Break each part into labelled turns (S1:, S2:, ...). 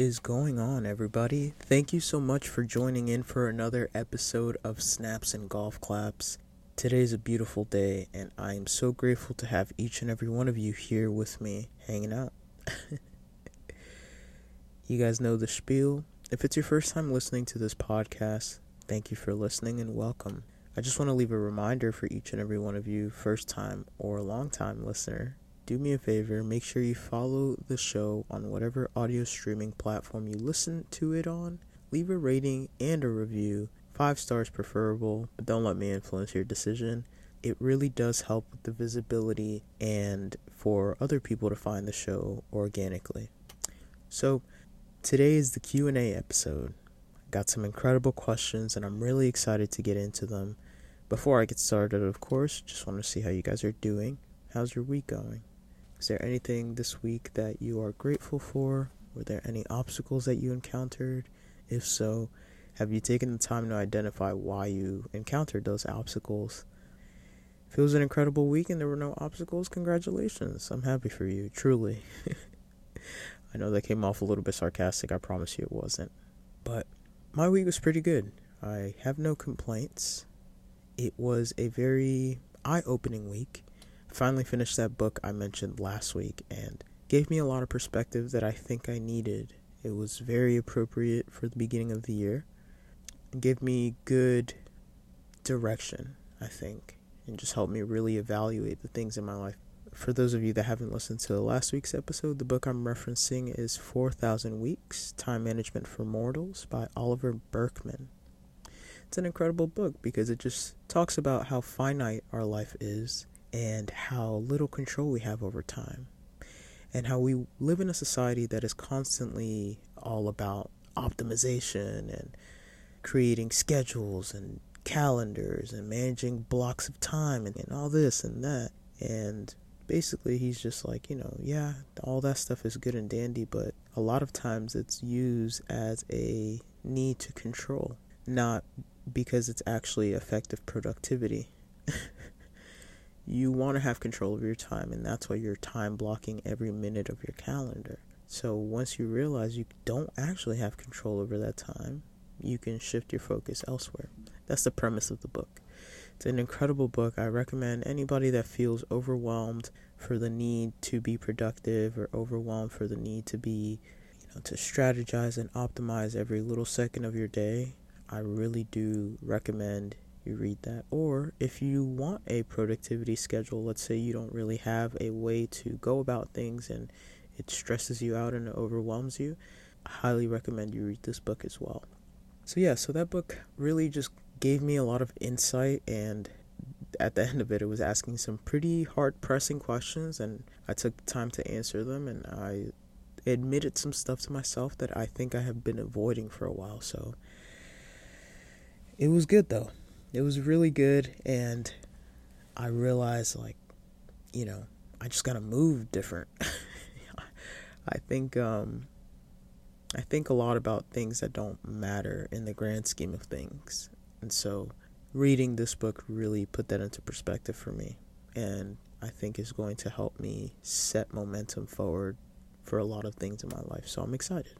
S1: is going on, everybody? Thank you so much for joining in for another episode of Snaps and Golf Claps. Today is a beautiful day, and I am so grateful to have each and every one of you here with me hanging out. you guys know the spiel. If it's your first time listening to this podcast, thank you for listening and welcome. I just want to leave a reminder for each and every one of you, first time or long time listener, do me a favor, make sure you follow the show on whatever audio streaming platform you listen to it on. Leave a rating and a review, five stars preferable, but don't let me influence your decision. It really does help with the visibility and for other people to find the show organically. So, today is the Q&A episode. Got some incredible questions and I'm really excited to get into them. Before I get started, of course, just want to see how you guys are doing. How's your week going? Is there anything this week that you are grateful for? Were there any obstacles that you encountered? If so, have you taken the time to identify why you encountered those obstacles? If it was an incredible week and there were no obstacles, congratulations. I'm happy for you, truly. I know that came off a little bit sarcastic, I promise you it wasn't. But my week was pretty good. I have no complaints. It was a very eye opening week finally finished that book I mentioned last week and gave me a lot of perspective that I think I needed. It was very appropriate for the beginning of the year. It gave me good direction, I think, and just helped me really evaluate the things in my life. For those of you that haven't listened to last week's episode, the book I'm referencing is 4,000 Weeks Time Management for Mortals by Oliver Burkeman. It's an incredible book because it just talks about how finite our life is and how little control we have over time, and how we live in a society that is constantly all about optimization and creating schedules and calendars and managing blocks of time and, and all this and that. And basically, he's just like, you know, yeah, all that stuff is good and dandy, but a lot of times it's used as a need to control, not because it's actually effective productivity. you want to have control of your time, and that's why you're time blocking every minute of your calendar. So once you realize you don't actually have control over that time, you can shift your focus elsewhere. That's the premise of the book. It's an incredible book. I recommend anybody that feels overwhelmed for the need to be productive or overwhelmed for the need to be, you know, to strategize and optimize every little second of your day. I really do recommend you read that. Or if you want a productivity schedule, let's say you don't really have a way to go about things and it stresses you out and it overwhelms you, I highly recommend you read this book as well. So, yeah, so that book really just gave me a lot of insight and at the end of it, it was asking some pretty hard pressing questions, and I took the time to answer them, and I admitted some stuff to myself that I think I have been avoiding for a while. So it was good though it was really good and I realized like, you know, I just gotta move different. I think um I think a lot about things that don't matter in the grand scheme of things. And so reading this book really put that into perspective for me and I think is going to help me set momentum forward for a lot of things in my life. So I'm excited.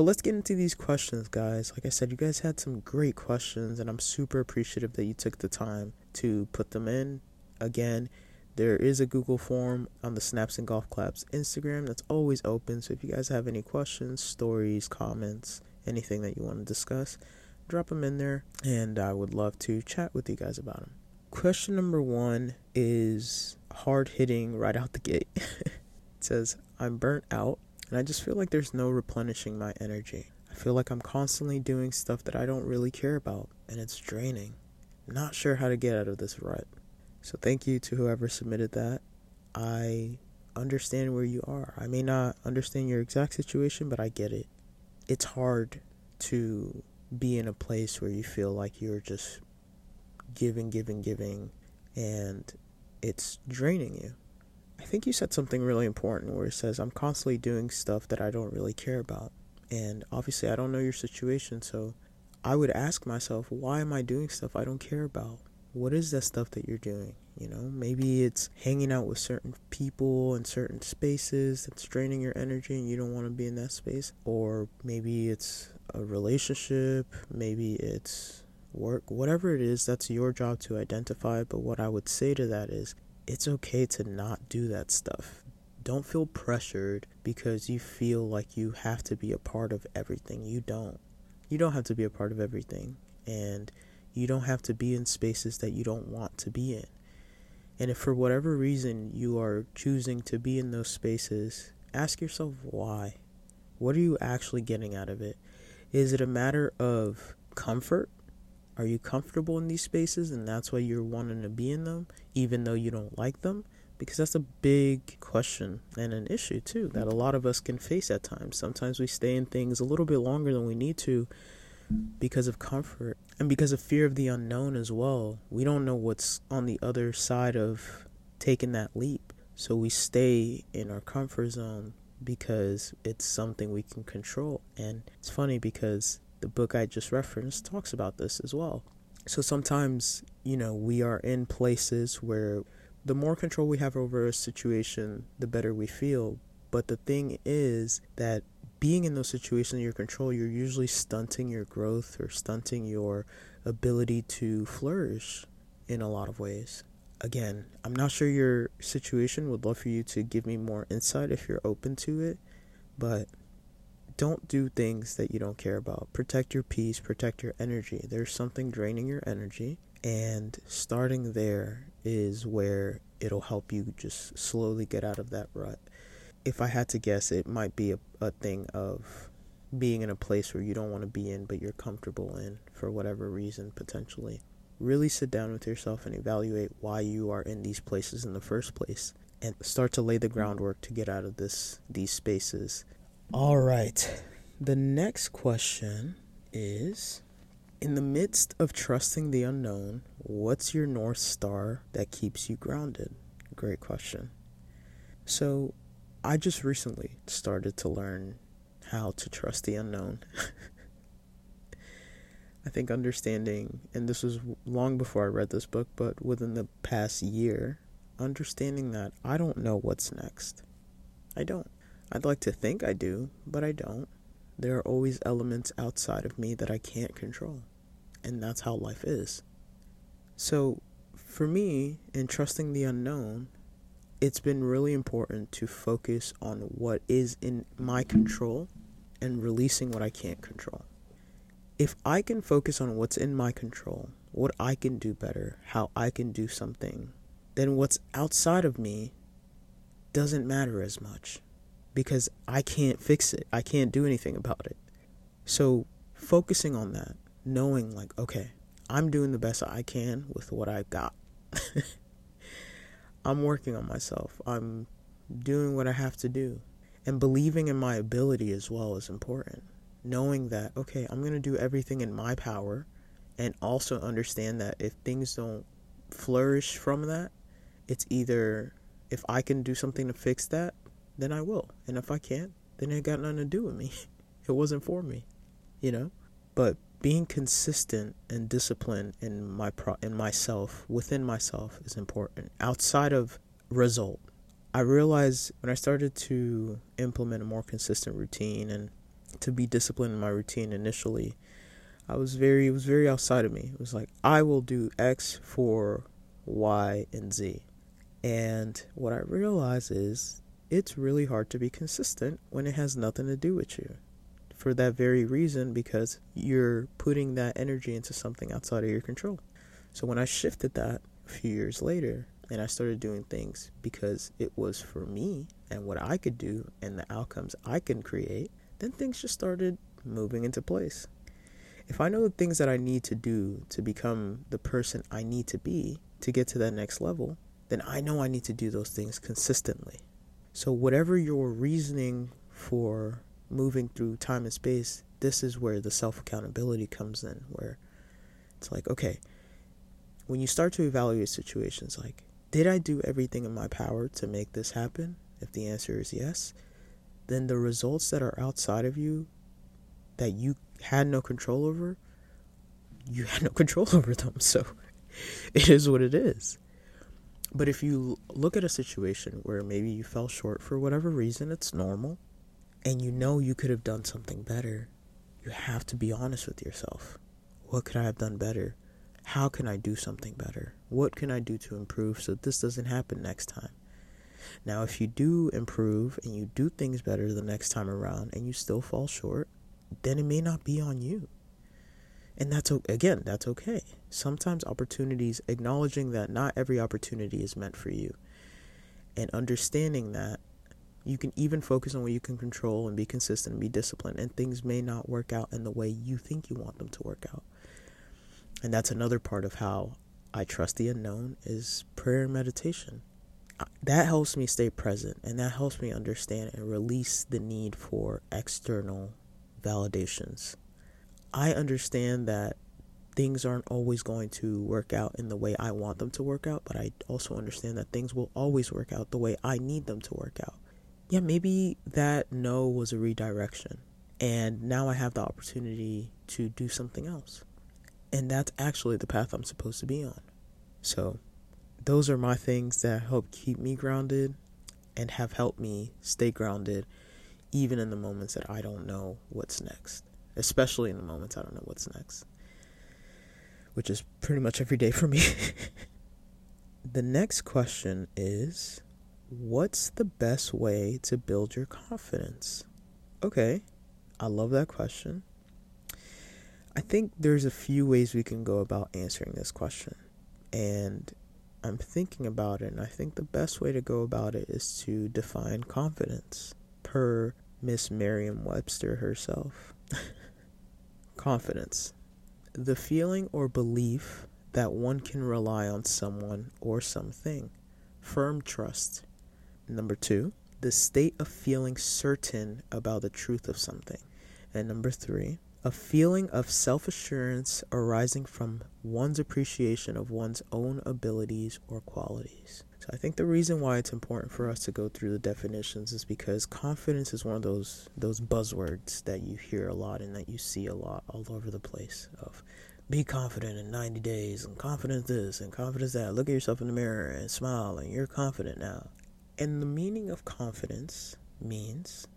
S1: But let's get into these questions, guys. Like I said, you guys had some great questions, and I'm super appreciative that you took the time to put them in. Again, there is a Google form on the Snaps and Golf Claps Instagram that's always open. So if you guys have any questions, stories, comments, anything that you want to discuss, drop them in there, and I would love to chat with you guys about them. Question number one is hard hitting right out the gate. it says, I'm burnt out and I just feel like there's no replenishing my energy. I feel like I'm constantly doing stuff that I don't really care about, and it's draining. I'm Not sure how to get out of this rut. So, thank you to whoever submitted that. I understand where you are. I may not understand your exact situation, but I get it. It's hard to be in a place where you feel like you're just giving, giving, giving, and it's draining you. I think you said something really important where it says, I'm constantly doing stuff that I don't really care about. And obviously, I don't know your situation, so I would ask myself, why am I doing stuff I don't care about? What is that stuff that you're doing? You know, maybe it's hanging out with certain people in certain spaces that's draining your energy and you don't want to be in that space. Or maybe it's a relationship, maybe it's work, whatever it is, that's your job to identify. But what I would say to that is it's okay to not do that stuff. Don't feel pressured because you feel like you have to be a part of everything. You don't. You don't have to be a part of everything. And you don't have to be in spaces that you don't want to be in. And if for whatever reason you are choosing to be in those spaces, ask yourself why. What are you actually getting out of it? Is it a matter of comfort? Are you comfortable in these spaces and that's why you're wanting to be in them, even though you don't like them? Because that's a big question and an issue, too, that a lot of us can face at times. Sometimes we stay in things a little bit longer than we need to because of comfort and because of fear of the unknown as well. We don't know what's on the other side of taking that leap. So we stay in our comfort zone because it's something we can control. And it's funny because the book I just referenced talks about this as well. So sometimes, you know, we are in places where the more control we have over a situation, the better we feel. But the thing is that being in those situations in your control, you're usually stunting your growth or stunting your ability to flourish in a lot of ways. Again, I'm not sure your situation would love for you to give me more insight if you're open to it, but don't do things that you don't care about. Protect your peace, protect your energy. There's something draining your energy, and starting there is where it'll help you just slowly get out of that rut if I had to guess, it might be a, a thing of being in a place where you don't want to be in, but you're comfortable in for whatever reason, potentially. Really sit down with yourself and evaluate why you are in these places in the first place and start to lay the mm-hmm. groundwork to get out of this these spaces. All right. The next question is in the midst of trusting the unknown, what's your north star that keeps you grounded? Great question. So, I just recently started to learn how to trust the unknown. I think understanding, and this was long before I read this book, but within the past year, understanding that I don't know what's next. I don't. I'd like to think I do, but I don't. There are always elements outside of me that I can't control. And that's how life is. So, for me, in trusting the unknown, it's been really important to focus on what is in my control and releasing what I can't control. If I can focus on what's in my control, what I can do better, how I can do something, then what's outside of me doesn't matter as much because I can't fix it. I can't do anything about it. So, focusing on that, knowing like, okay, I'm doing the best I can with what I've got. I'm working on myself. I'm doing what I have to do. And believing in my ability as well is important. Knowing that, okay, I'm going to do everything in my power and also understand that if things don't flourish from that, it's either if I can do something to fix that, then I will. And if I can't, then it got nothing to do with me. it wasn't for me, you know? But being consistent and disciplined in my pro- in myself within myself is important outside of result i realized when i started to implement a more consistent routine and to be disciplined in my routine initially i was very it was very outside of me it was like i will do x for y and z and what i realized is it's really hard to be consistent when it has nothing to do with you for that very reason because you're putting that energy into something outside of your control. So when I shifted that a few years later and I started doing things because it was for me and what I could do and the outcomes I can create, then things just started moving into place. If I know the things that I need to do to become the person I need to be to get to that next level, then I know I need to do those things consistently. So, whatever your reasoning for moving through time and space, this is where the self accountability comes in, where it's like, okay, when you start to evaluate situations like, did I do everything in my power to make this happen? If the answer is yes, then the results that are outside of you that you had no control over, you had no control over them. So it is what it is. But if you look at a situation where maybe you fell short for whatever reason, it's normal, and you know you could have done something better, you have to be honest with yourself. What could I have done better? How can I do something better? What can I do to improve so this doesn't happen next time? Now, if you do improve and you do things better the next time around and you still fall short, then it may not be on you. And that's again, that's okay. Sometimes opportunities, acknowledging that not every opportunity is meant for you, and understanding that you can even focus on what you can control and be consistent and be disciplined, and things may not work out in the way you think you want them to work out. And that's another part of how I trust the unknown is prayer and meditation. That helps me stay present and that helps me understand and release the need for external validations. I understand that things aren't always going to work out in the way I want them to work out, but I also understand that things will always work out the way I need them to work out. Yeah, maybe that no was a redirection, and now I have the opportunity to do something else. And that's actually the path I'm supposed to be on. So, those are my things that help keep me grounded and have helped me stay grounded even in the moments that I don't know what's next, especially in the moments I don't know what's next, which is pretty much every day for me. the next question is What's the best way to build your confidence? Okay, I love that question. I think there's a few ways we can go about answering this question. And I'm thinking about it, and I think the best way to go about it is to define confidence per Miss Merriam Webster herself. confidence. The feeling or belief that one can rely on someone or something. Firm trust. Number two, the state of feeling certain about the truth of something. And number three, a feeling of self assurance arising from one's appreciation of one's own abilities or qualities. So I think the reason why it's important for us to go through the definitions is because confidence is one of those those buzzwords that you hear a lot and that you see a lot all over the place of be confident in 90 days and confidence this and confidence that. Look at yourself in the mirror and smile and you're confident now. And the meaning of confidence means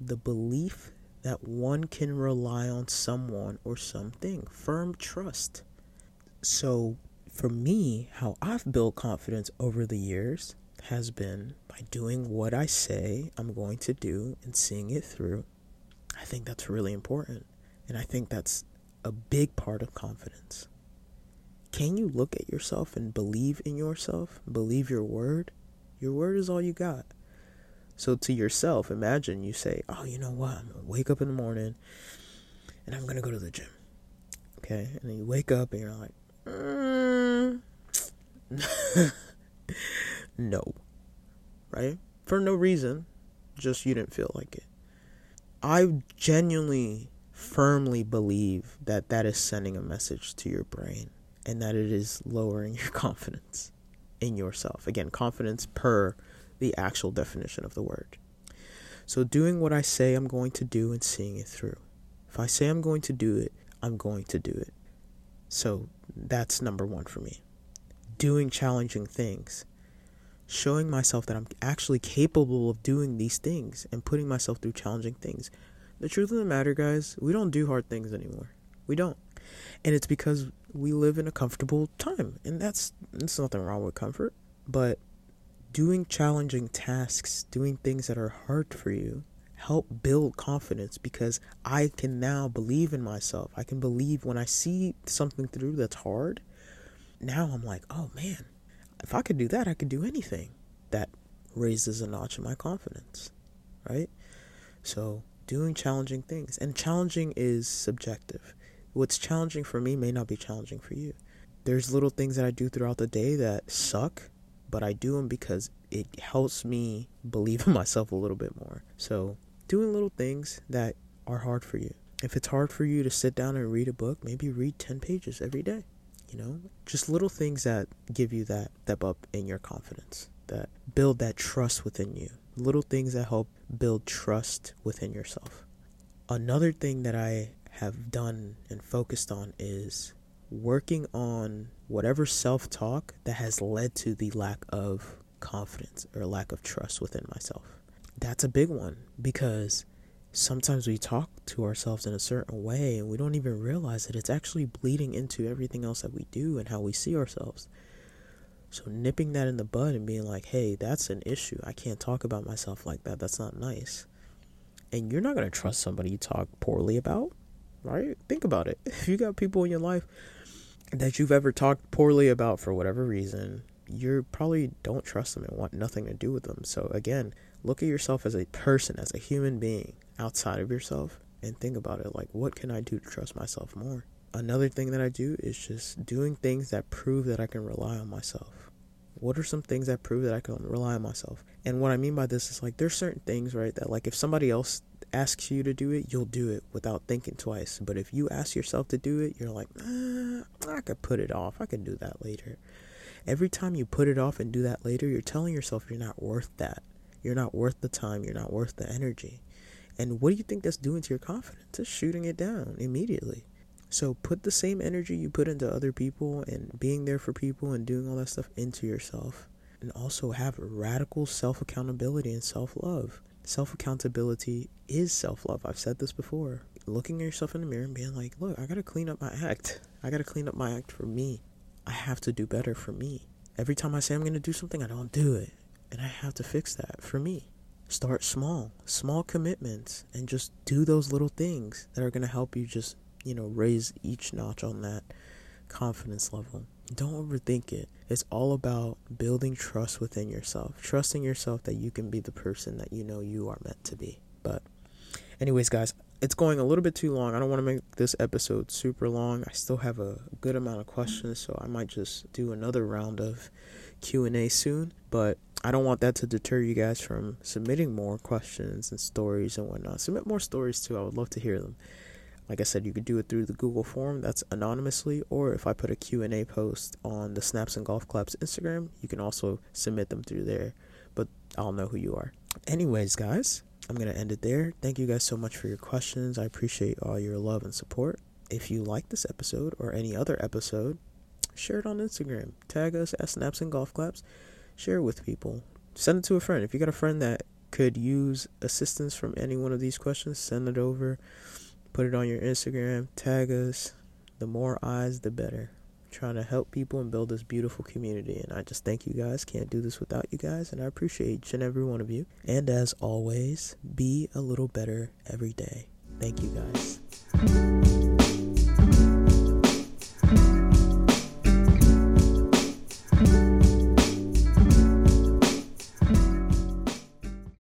S1: the belief that one can rely on someone or something, firm trust. So, for me, how I've built confidence over the years has been by doing what I say I'm going to do and seeing it through. I think that's really important. And I think that's a big part of confidence. Can you look at yourself and believe in yourself? Believe your word? Your word is all you got. So to yourself, imagine you say, "Oh, you know what? I'm gonna wake up in the morning, and I'm gonna go to the gym." Okay, and then you wake up and you're like, mm. "No," right? For no reason, just you didn't feel like it. I genuinely, firmly believe that that is sending a message to your brain, and that it is lowering your confidence in yourself. Again, confidence per the actual definition of the word. So, doing what I say I'm going to do and seeing it through. If I say I'm going to do it, I'm going to do it. So, that's number one for me. Doing challenging things. Showing myself that I'm actually capable of doing these things and putting myself through challenging things. The truth of the matter, guys, we don't do hard things anymore. We don't. And it's because we live in a comfortable time. And that's, there's nothing wrong with comfort. But doing challenging tasks, doing things that are hard for you, help build confidence because I can now believe in myself. I can believe when I see something through that's hard. Now I'm like, oh man, if I could do that, I could do anything. That raises a notch in my confidence, right? So, doing challenging things. And challenging is subjective. What's challenging for me may not be challenging for you. There's little things that I do throughout the day that suck but I do them because it helps me believe in myself a little bit more. So, doing little things that are hard for you. If it's hard for you to sit down and read a book, maybe read 10 pages every day. You know, just little things that give you that step up in your confidence, that build that trust within you. Little things that help build trust within yourself. Another thing that I have done and focused on is working on whatever self talk that has led to the lack of confidence or lack of trust within myself. That's a big one because sometimes we talk to ourselves in a certain way and we don't even realize that it's actually bleeding into everything else that we do and how we see ourselves. So, nipping that in the bud and being like, hey, that's an issue. I can't talk about myself like that. That's not nice. And you're not going to trust somebody you talk poorly about, right? Think about it. If you got people in your life that you've ever talked poorly about for whatever reason, you probably don't trust them and want nothing to do with them. So, again, look at yourself as a person, as a human being outside of yourself, and think about it like, what can I do to trust myself more? Another thing that I do is just doing things that prove that I can rely on myself. What are some things that prove that I can rely on myself? And what I mean by this is like, there's certain things, right, that like if somebody else asks you to do it, you'll do it without thinking twice. But if you ask yourself to do it, you're like, ah, I could put it off. I can do that later. Every time you put it off and do that later, you're telling yourself you're not worth that. You're not worth the time. You're not worth the energy. And what do you think that's doing to your confidence? It's shooting it down immediately. So put the same energy you put into other people and being there for people and doing all that stuff into yourself. And also have radical self accountability and self love. Self accountability is self love. I've said this before. Looking at yourself in the mirror and being like, look, I gotta clean up my act. I gotta clean up my act for me. I have to do better for me. Every time I say I'm to do something, I don't do it. And I have to fix that for me. Start small, small commitments, and just do those little things that are going to help you just, you know, raise each notch on that confidence level. Don't overthink it. It's all about building trust within yourself, trusting yourself that you can be the person that you know you are meant to be. But, anyways, guys, it's going a little bit too long. I don't want to make this episode super long. I still have a good amount of questions, so I might just do another round of Q&A soon, but I don't want that to deter you guys from submitting more questions and stories and whatnot. Submit more stories too. I would love to hear them. Like I said, you could do it through the Google form. That's anonymously, or if I put a Q&A post on the Snaps and Golf Claps Instagram, you can also submit them through there. But I'll know who you are. Anyways, guys, I'm going to end it there. Thank you guys so much for your questions. I appreciate all your love and support. If you like this episode or any other episode, share it on Instagram. Tag us at Snaps and Golf Claps. Share it with people. Send it to a friend. If you got a friend that could use assistance from any one of these questions, send it over. Put it on your Instagram. Tag us. The more eyes, the better trying to help people and build this beautiful community. And I just thank you guys. Can't do this without you guys. And I appreciate each and every one of you. And as always, be a little better every day. Thank you guys.